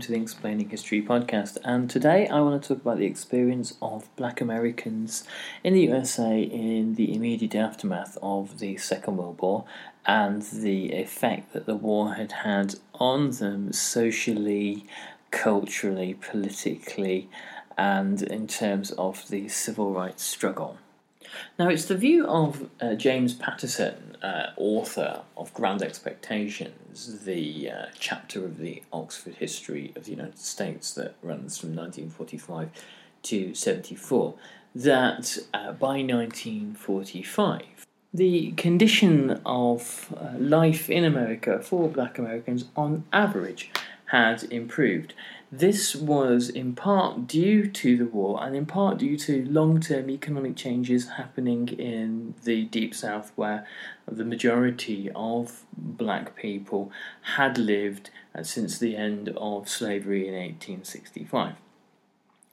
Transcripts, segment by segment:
To the Explaining History podcast. And today I want to talk about the experience of black Americans in the USA in the immediate aftermath of the Second World War and the effect that the war had had on them socially, culturally, politically, and in terms of the civil rights struggle. Now, it's the view of uh, James Patterson, uh, author of Grand Expectations, the uh, chapter of the Oxford History of the United States that runs from 1945 to 74, that uh, by 1945, the condition of uh, life in America for black Americans on average had improved. This was in part due to the war and in part due to long term economic changes happening in the Deep South, where the majority of black people had lived uh, since the end of slavery in 1865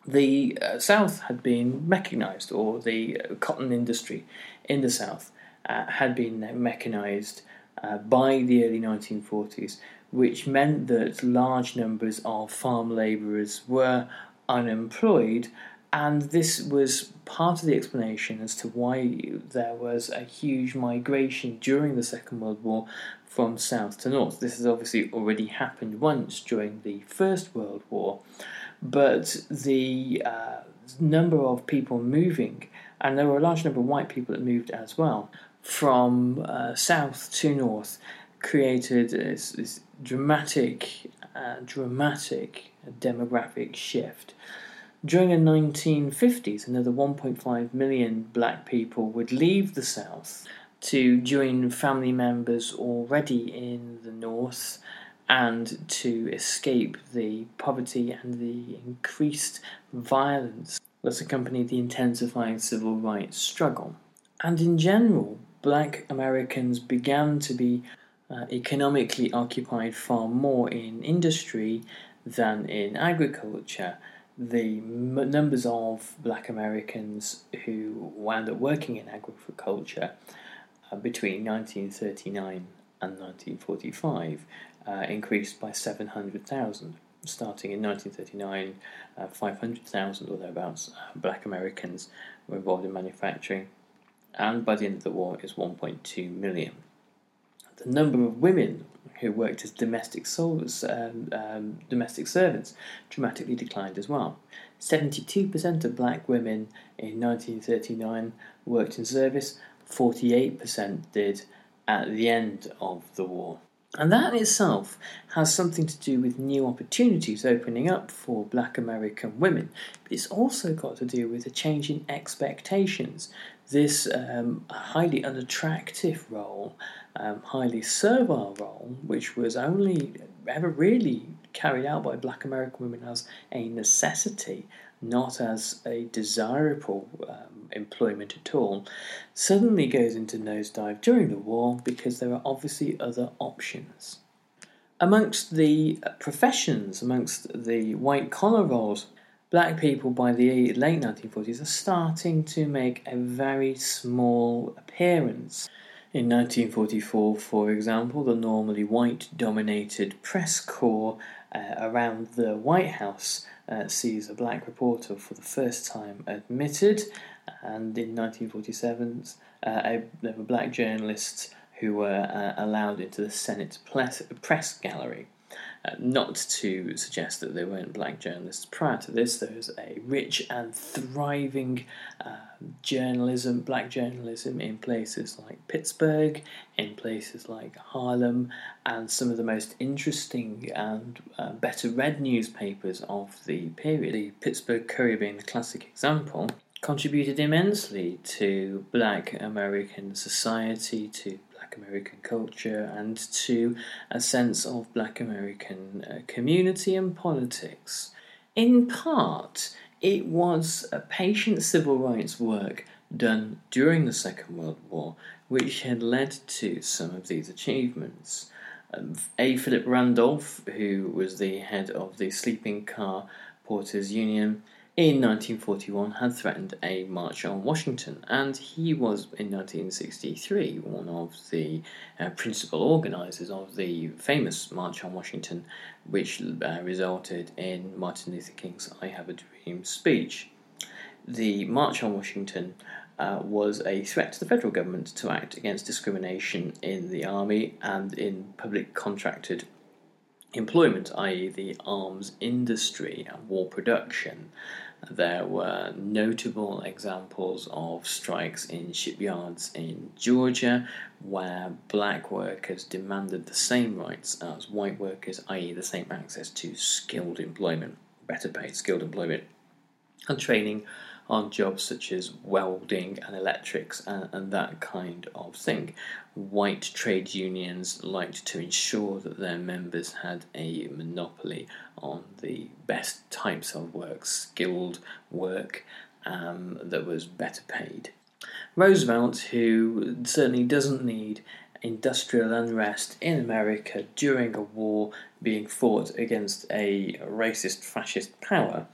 the uh, South had been mechanized, or the uh, cotton industry in the South uh, had been mechanized uh, by the early 1940s, which meant that large numbers of farm labourers were unemployed. And this was part of the explanation as to why there was a huge migration during the Second World War from south to north. This has obviously already happened once during the First World War, but the uh, number of people moving, and there were a large number of white people that moved as well, from uh, south to north, created this, this dramatic, uh, dramatic demographic shift. During the 1950s, another 1.5 million black people would leave the South to join family members already in the North and to escape the poverty and the increased violence that accompanied the intensifying civil rights struggle. And in general, black Americans began to be uh, economically occupied far more in industry than in agriculture. The m- numbers of black Americans who wound up working in agriculture uh, between 1939 and 1945 uh, increased by 700,000. Starting in 1939, uh, 500,000 or thereabouts uh, black Americans were involved in manufacturing, and by the end of the war, is 1.2 million the number of women who worked as domestic souls, um, um, domestic servants dramatically declined as well. 72% of black women in 1939 worked in service, 48% did at the end of the war. And that in itself has something to do with new opportunities opening up for black American women. But it's also got to do with a change in expectations. This um, highly unattractive role, um, highly servile role, which was only ever really carried out by black American women as a necessity, not as a desirable um, employment at all, suddenly goes into nosedive during the war because there are obviously other options. Amongst the professions, amongst the white collar roles, black people by the late 1940s are starting to make a very small appearance. In 1944, for example, the normally white dominated press corps uh, around the White House uh, sees a black reporter for the first time admitted, and in 1947, uh, a, there were black journalists who were uh, allowed into the Senate press, press gallery. Uh, not to suggest that there weren't black journalists prior to this, there was a rich and thriving uh, journalism, black journalism in places like Pittsburgh, in places like Harlem, and some of the most interesting and uh, better read newspapers of the period. The Pittsburgh Courier being the classic example contributed immensely to black American society, to black American culture, and to a sense of black American uh, community and politics. In part, it was a patient civil rights work done during the Second World War which had led to some of these achievements. Um, a. Philip Randolph, who was the head of the sleeping car porters union, in 1941 had threatened a march on Washington, and he was in 1963 one of the uh, principal organisers of the famous March on Washington, which uh, resulted in Martin Luther King's I Have a Dream speech. The March on Washington uh, was a threat to the federal government to act against discrimination in the army and in public contracted employment, i.e., the arms industry and war production. There were notable examples of strikes in shipyards in Georgia where black workers demanded the same rights as white workers, i.e., the same access to skilled employment, better paid skilled employment, and training on jobs such as welding and electrics and, and that kind of thing. White trade unions liked to ensure that their members had a monopoly on the best types of work, skilled work um, that was better paid. Roosevelt, who certainly doesn't need industrial unrest in America during a war being fought against a racist fascist power,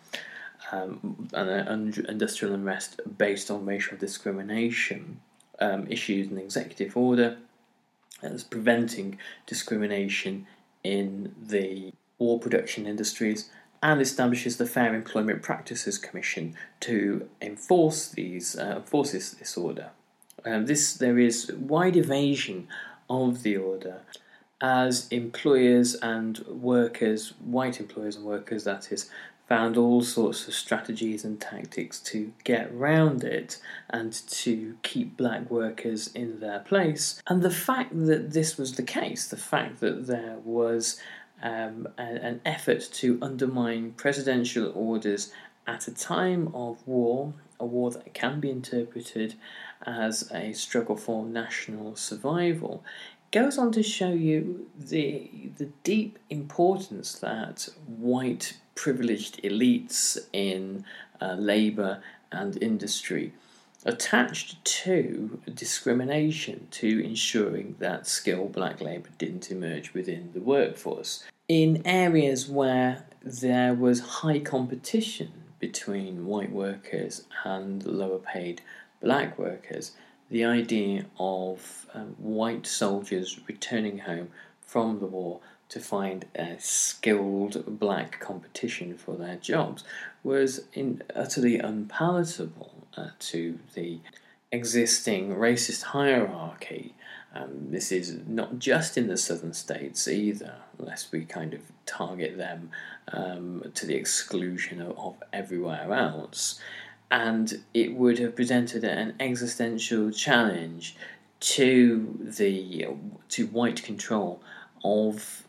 um, and industrial unrest based on racial discrimination, um, issues an executive order as preventing discrimination in the war production industries and establishes the Fair Employment Practices Commission to enforce these uh, enforce this, this order. Um, this there is wide evasion of the order as employers and workers, white employers and workers, that is, found all sorts of strategies and tactics to get round it and to keep black workers in their place. And the fact that this was the case, the fact that there was um, an effort to undermine presidential orders at a time of war, a war that can be interpreted as a struggle for national survival, goes on to show you the the deep importance that white privileged elites in uh, labour and industry attached to discrimination to ensuring that skilled black labour didn't emerge within the workforce. In areas where there was high competition between white workers and lower paid black workers, the idea of um, white soldiers returning home from the war to find a skilled black competition for their jobs was utterly unpalatable uh, to the existing racist hierarchy. Um, this is not just in the southern states either, lest we kind of target them um, to the exclusion of, of everywhere else. And it would have presented an existential challenge to the to white control of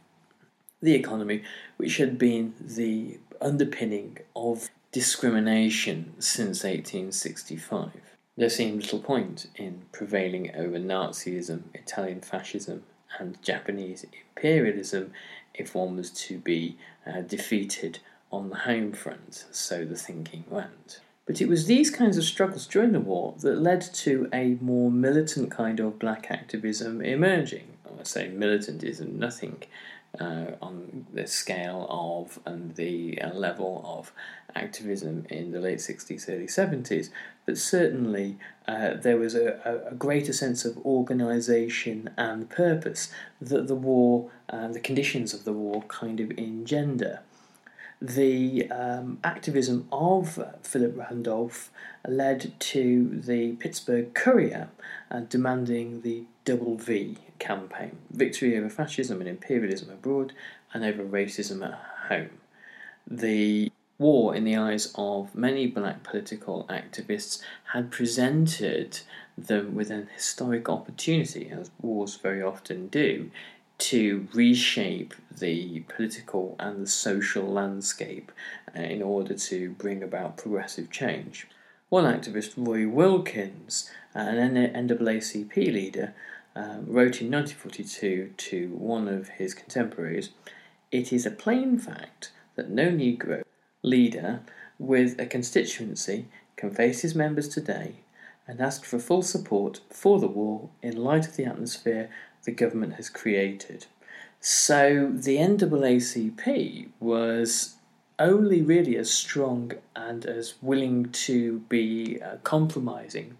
the economy, which had been the underpinning of discrimination since 1865. There seemed little point in prevailing over Nazism, Italian fascism, and Japanese imperialism if one was to be uh, defeated on the home front, so the thinking went. But it was these kinds of struggles during the war that led to a more militant kind of black activism emerging. I say militant isn't nothing uh, on the scale of and the uh, level of activism in the late 60s, early 70s, but certainly uh, there was a, a, greater sense of organisation and purpose that the war, uh, the conditions of the war, kind of engender. The um, activism of Philip Randolph led to the Pittsburgh Courier uh, demanding the Double V campaign victory over fascism and imperialism abroad and over racism at home. The war, in the eyes of many black political activists, had presented them with an historic opportunity, as wars very often do, to reshape the political and the social landscape uh, in order to bring about progressive change. One activist, Roy Wilkins, an NAACP leader, um, wrote in 1942 to one of his contemporaries It is a plain fact that no Negro leader with a constituency can face his members today and ask for full support for the war in light of the atmosphere the government has created. So the NAACP was only really as strong and as willing to be uh, compromising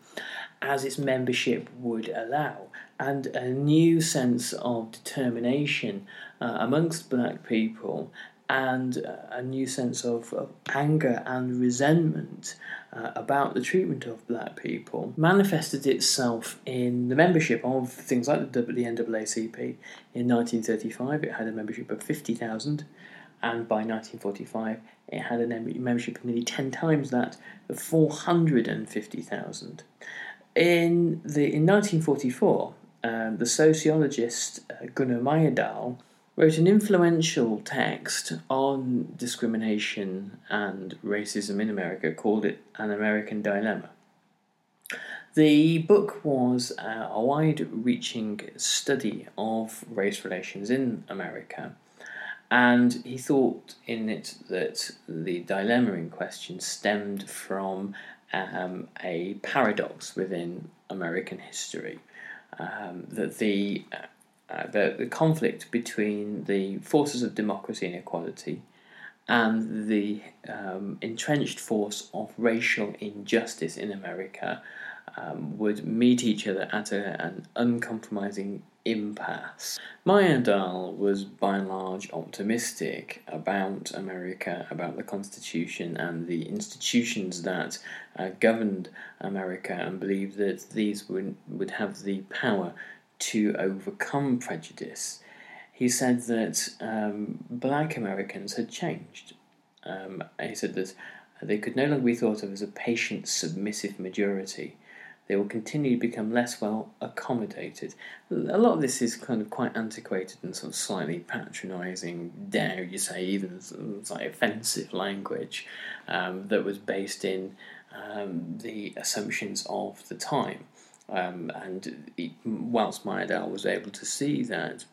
as its membership would allow, and a new sense of determination uh, amongst black people and a new sense of, of anger and resentment uh, about the treatment of black people manifested itself in the membership of things like the, the NAACP. In 1935, it had a membership of 50,000, and by 1945, it had a membership of nearly 10 times that, of 450,000. In, the, in 1944, um, the sociologist uh, Gunnar Myrdal wrote an influential text on discrimination and racism in America, called it An American Dilemma. The book was uh, a wide reaching study of race relations in America, and he thought in it that the dilemma in question stemmed from um, a paradox within American history. Um, that the uh, uh, the, the conflict between the forces of democracy and equality and the um, entrenched force of racial injustice in America um, would meet each other at a, an uncompromising impasse. Myrdal was by and large optimistic about America, about the Constitution and the institutions that uh, governed America, and believed that these would, would have the power to overcome prejudice. He said that um, black Americans had changed. Um, he said that they could no longer be thought of as a patient, submissive majority. They will continue to become less well accommodated. A lot of this is kind of quite antiquated and sort of slightly patronising, dare you say, even like offensive language um, that was based in um, the assumptions of the time. Um, and he, whilst Myrdal was able to see that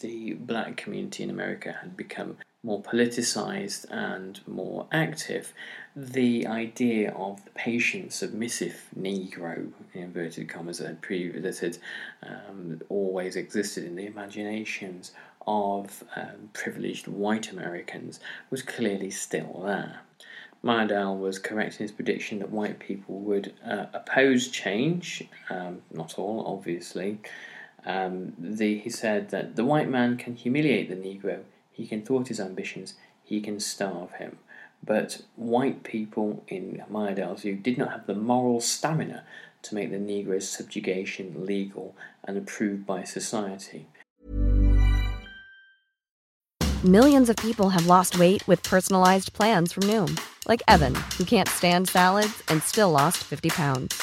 the black community in America had become more politicized and more active, the idea of the patient, submissive Negro, in inverted commas, that, pre- that had um, always existed in the imaginations of um, privileged white Americans was clearly still there. Myrdal was correct in his prediction that white people would uh, oppose change, um, not all, obviously. Um, the, he said that the white man can humiliate the Negro, he can thwart his ambitions, he can starve him. But white people, in Myrdal's view, did not have the moral stamina to make the Negro's subjugation legal and approved by society. Millions of people have lost weight with personalized plans from Noom like Evan, who can't stand salads and still lost 50 pounds.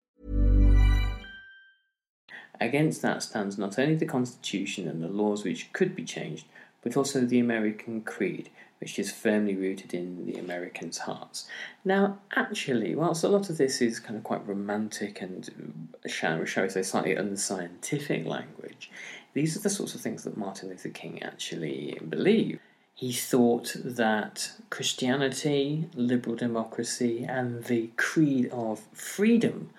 Against that stands not only the Constitution and the laws which could be changed, but also the American Creed, which is firmly rooted in the Americans' hearts. Now, actually, whilst a lot of this is kind of quite romantic and, uh, shall, shall we say, slightly unscientific language, these are the sorts of things that Martin Luther King actually believed. He thought that Christianity, liberal democracy, and the creed of freedom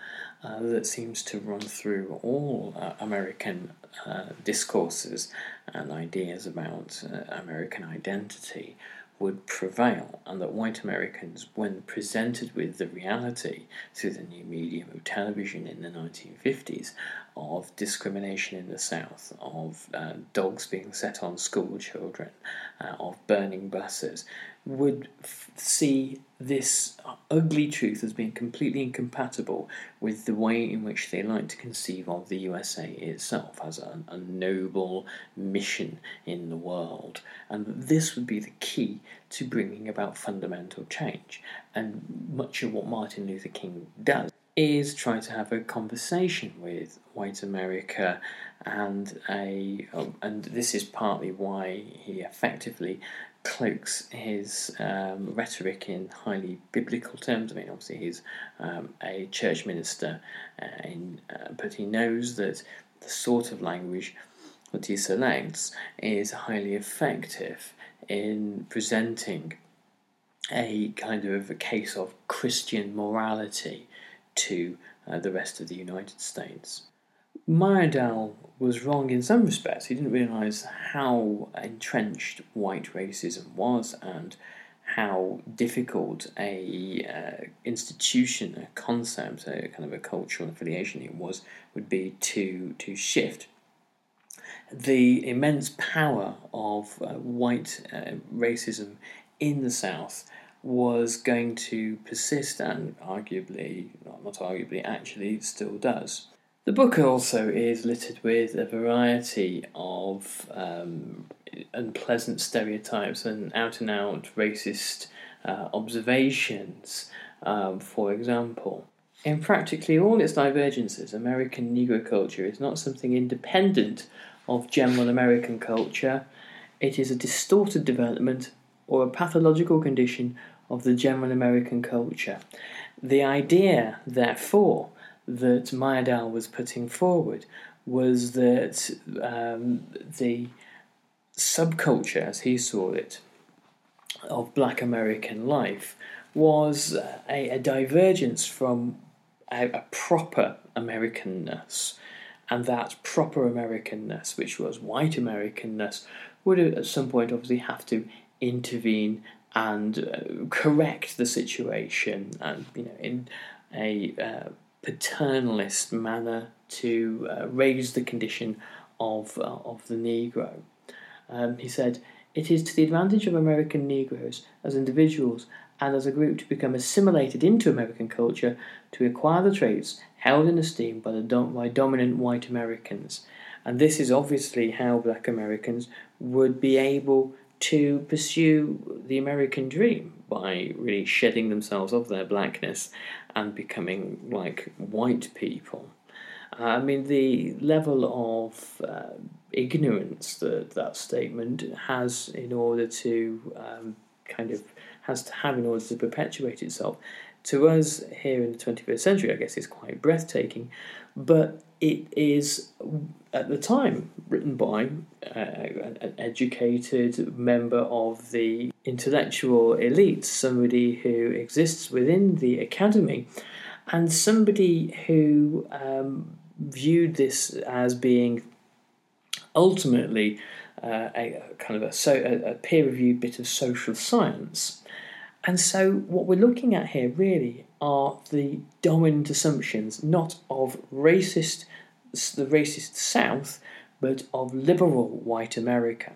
uh, that seems to run through all uh, American uh, discourses and ideas about uh, American identity would prevail, and that white Americans, when presented with the reality through the new medium of television in the 1950s of discrimination in the South, of uh, dogs being set on school children, uh, of burning buses, would f- see this ugly truth as being completely incompatible with the way in which they like to conceive of the USA itself as a, a noble mission in the world. And this would be the key to bringing about fundamental change. And much of what Martin Luther King does is try to have a conversation with white America, and a and this is partly why he effectively cloaks his um, rhetoric in highly biblical terms. I mean, obviously he's um, a church minister, uh, in, uh, but he knows that the sort of language that he selects is highly effective in presenting a kind of a case of Christian morality to uh, the rest of the United States. Myrdal was wrong in some respects. He didn't realise how entrenched white racism was and how difficult a uh, institution, a concept, a kind of a cultural affiliation it was would be to to shift. The immense power of uh, white uh, racism in the South was going to persist and arguably, not arguably, actually still does. The book also is littered with a variety of um, unpleasant stereotypes and out and out racist uh, observations. Um, for example, in practically all its divergences, American Negro culture is not something independent of general American culture, it is a distorted development or a pathological condition of the general American culture. The idea, therefore, that Myrdal was putting forward was that um, the subculture, as he saw it, of black American life was a, a divergence from a, a, proper Americanness. And that proper Americanness, which was white Americanness, would at some point obviously have to intervene and uh, correct the situation and you know in a uh, paternalist manner to uh, raise the condition of, uh, of the Negro. Um, he said, It is to the advantage of American Negroes as individuals and as a group to become assimilated into American culture, to acquire the traits held in esteem by, the dom- by dominant white Americans. And this is obviously how black Americans would be able to pursue the American dream by really shedding themselves of their blackness and becoming like white people. Uh, I mean, the level of uh, ignorance that that statement has in order to um, kind of has to have in order to perpetuate itself. To us here in the 21st century, I guess is quite breathtaking, but it is at the time written by uh, an educated member of the intellectual elite, somebody who exists within the academy, and somebody who um, viewed this as being ultimately uh, a, kind of a, so, a, a peer reviewed bit of social science. And so, what we're looking at here really are the dominant assumptions, not of racist, the racist South, but of liberal white America.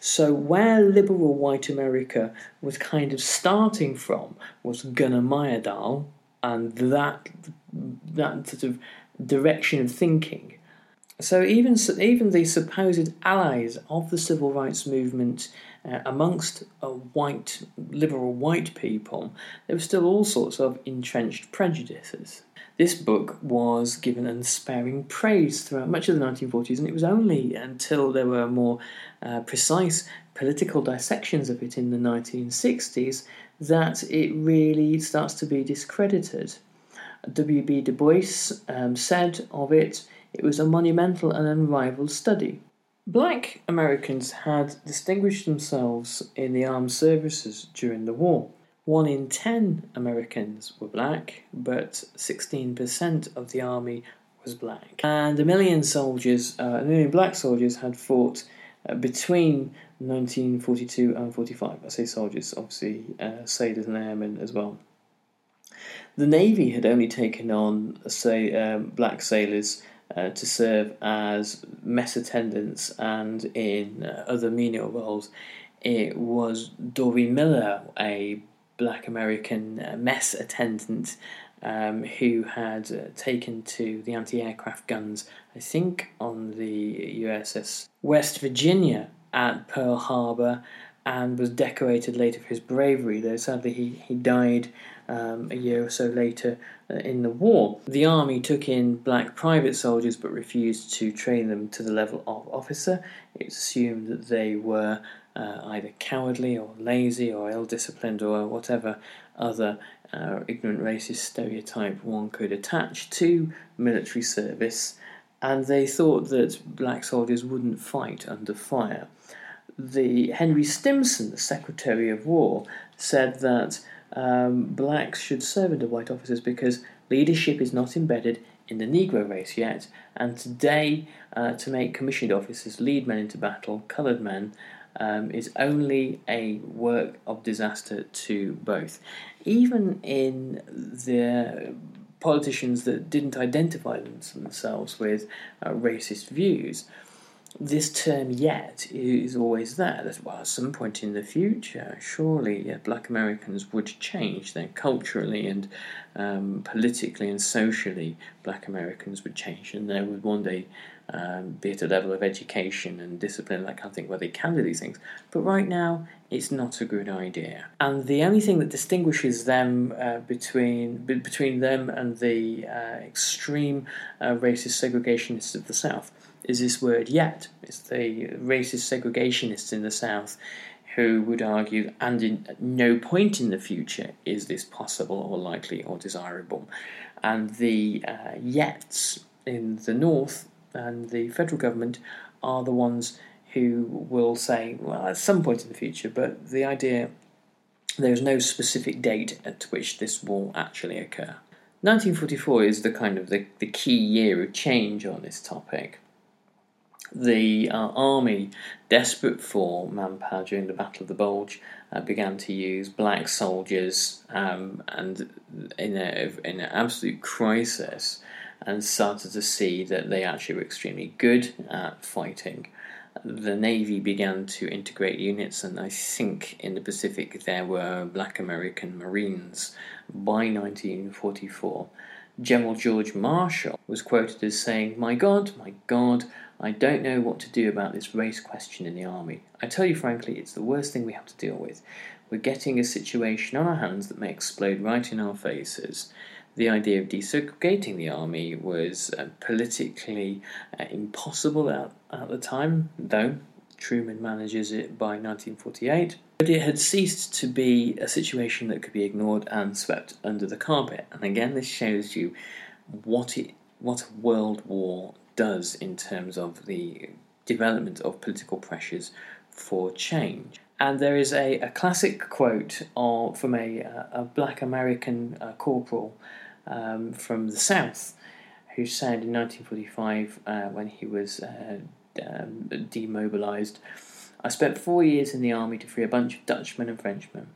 So, where liberal white America was kind of starting from was Gunnar Myrdal and that that sort of direction of thinking so even even the supposed allies of the civil rights movement uh, amongst white liberal white people, there were still all sorts of entrenched prejudices. This book was given unsparing praise throughout much of the 1940s, and it was only until there were more uh, precise political dissections of it in the 1960s that it really starts to be discredited. W.B. Du Bois um, said of it, it was a monumental and unrivaled study. Black Americans had distinguished themselves in the armed services during the war. One in ten Americans were black, but 16% of the army was black. And a million soldiers, uh, a million black soldiers, had fought uh, between 1942 and 45. I say soldiers, obviously, uh, sailors and airmen as well. The Navy had only taken on, say, um, black sailors uh, to serve as mess attendants and in uh, other menial roles. It was Dorie Miller, a black American uh, mess attendant um, who had uh, taken to the anti aircraft guns, I think, on the USS West Virginia at Pearl Harbor and was decorated later for his bravery, though sadly he, he died um, a year or so later uh, in the war. The army took in black private soldiers but refused to train them to the level of officer. It's assumed that they were uh, either cowardly or lazy or ill disciplined or whatever other uh, ignorant racist stereotype one could attach to military service, and they thought that black soldiers wouldn't fight under fire. The Henry Stimson, the Secretary of War, said that um, blacks should serve under white officers because leadership is not embedded in the Negro race yet, and today, uh, to make commissioned officers lead men into battle, coloured men, um, is only a work of disaster to both. Even in the politicians that didn't identify themselves with uh, racist views, this term yet is always there. That well, at some point in the future, surely yeah, Black Americans would change. Then culturally and um, politically and socially, Black Americans would change, and they would one day um, be at a level of education and discipline, that kind of thing, where they can do these things. But right now, it's not a good idea. And the only thing that distinguishes them uh, between between them and the uh, extreme uh, racist segregationists of the South is this word yet. It's the racist segregationists in the South who would argue, and in no point in the future is this possible or likely or desirable. And the uh, yets in the North and the federal government are the ones who will say, well, at some point in the future, but the idea there's no specific date at which this will actually occur. 1944 is the kind of the, the key year of change on this topic the uh, army, desperate for manpower during the Battle of the Bulge, uh, began to use black soldiers um, and in, a, in an absolute crisis and started to see that they actually were extremely good at fighting. The Navy began to integrate units, and I think in the Pacific there were black American Marines by 1944. General George Marshall was quoted as saying, My God, my God, I don't know what to do about this race question in the army. I tell you frankly, it's the worst thing we have to deal with. We're getting a situation on our hands that may explode right in our faces. The idea of desegregating the army was uh, politically uh, impossible at, at the time, though Truman manages it by 1948. But it had ceased to be a situation that could be ignored and swept under the carpet. And again, this shows you what it what a world war does in terms of the development of political pressures for change. And there is a, a classic quote of, from a, a black American uh, corporal um, from the South who said in 1945 uh, when he was uh, um, demobilized, I spent four years in the army to free a bunch of Dutchmen and Frenchmen.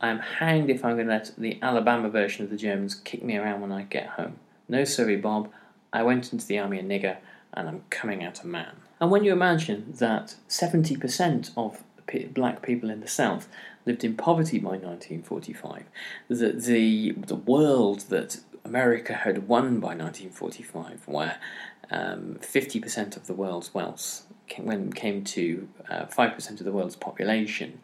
I am hanged if I'm going to let the Alabama version of the Germans kick me around when I get home. No, sorry, Bob. I went into the army a nigger, and I'm coming out a man. And when you imagine that 70% of black people in the South lived in poverty by 1945, that the, the world that America had won by 1945, where um, 50% of the world's wealth came, when came to uh, 5% of the world's population,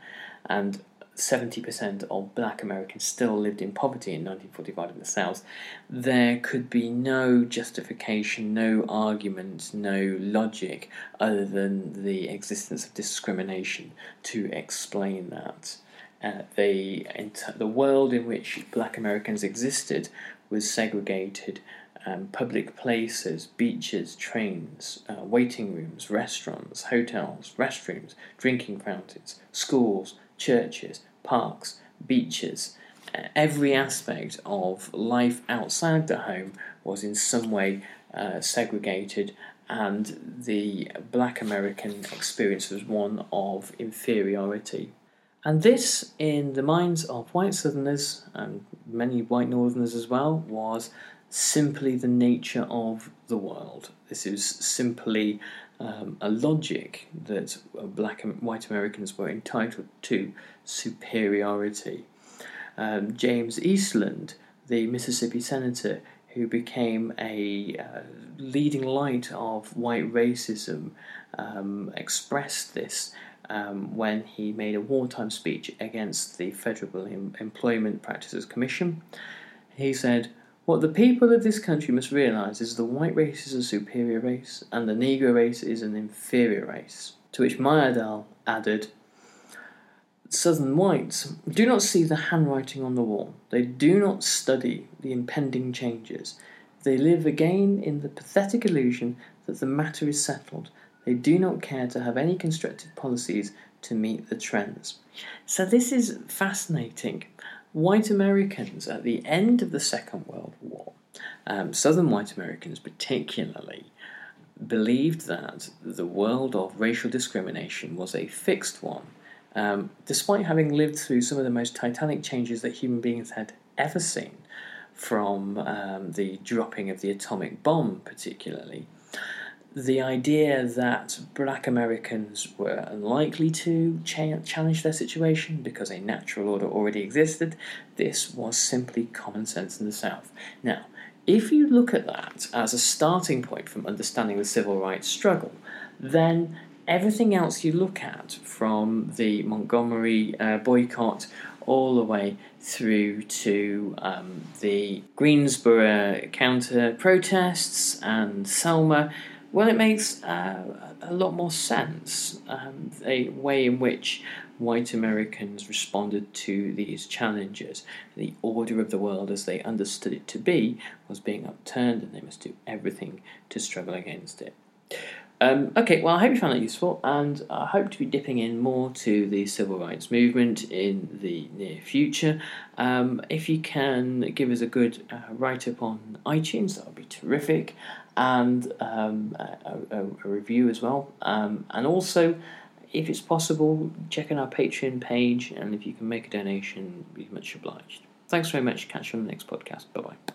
and 70% of black Americans still lived in poverty in 1945 in the South, there could be no justification, no argument, no logic other than the existence of discrimination to explain that. Uh, the, the world in which black Americans existed was segregated. Um, public places, beaches, trains, uh, waiting rooms, restaurants, hotels, restrooms, drinking fountains, schools, churches, parks, beaches, every aspect of life outside the home was in some way uh, segregated, and the black American experience was one of inferiority. And this, in the minds of white Southerners and many white Northerners as well, was simply the nature of the world. This is simply um, a logic that black and white Americans were entitled to superiority. Um, James Eastland, the Mississippi senator who became a uh, leading light of white racism, um, expressed this um, when he made a wartime speech against the Federal em- Employment Practices Commission. He said, what the people of this country must realize is the white race is a superior race and the Negro race is an inferior race. To which Myrdal added, Southern whites do not see the handwriting on the wall. They do not study the impending changes. They live again in the pathetic illusion that the matter is settled. They do not care to have any constructive policies to meet the trends. So, this is fascinating white Americans at the end of the Second World War, um, Southern white Americans particularly, believed that the world of racial discrimination was a fixed one, um, despite having lived through some of the most titanic changes that human beings had ever seen, from um, the dropping of the atomic bomb, particularly the idea that black Americans were unlikely to cha- challenge their situation because a natural order already existed, this was simply common sense in the South. Now, if you look at that as a starting point from understanding the civil rights struggle, then everything else you look at, from the Montgomery uh, boycott all the way through to um, the Greensboro counter protests and Selma, well, it makes uh, a lot more sense. Um, a way in which white Americans responded to these challenges. The order of the world as they understood it to be was being upturned, and they must do everything to struggle against it. Um, okay, well, I hope you found that useful, and I hope to be dipping in more to the civil rights movement in the near future. Um, if you can give us a good uh, write up on iTunes, that would be terrific and um, a, a, review as well. Um, and also, if it's possible, check out our Patreon page, and if you can make a donation, we'd be much obliged. Thanks very much. Catch you on the next podcast. Bye bye.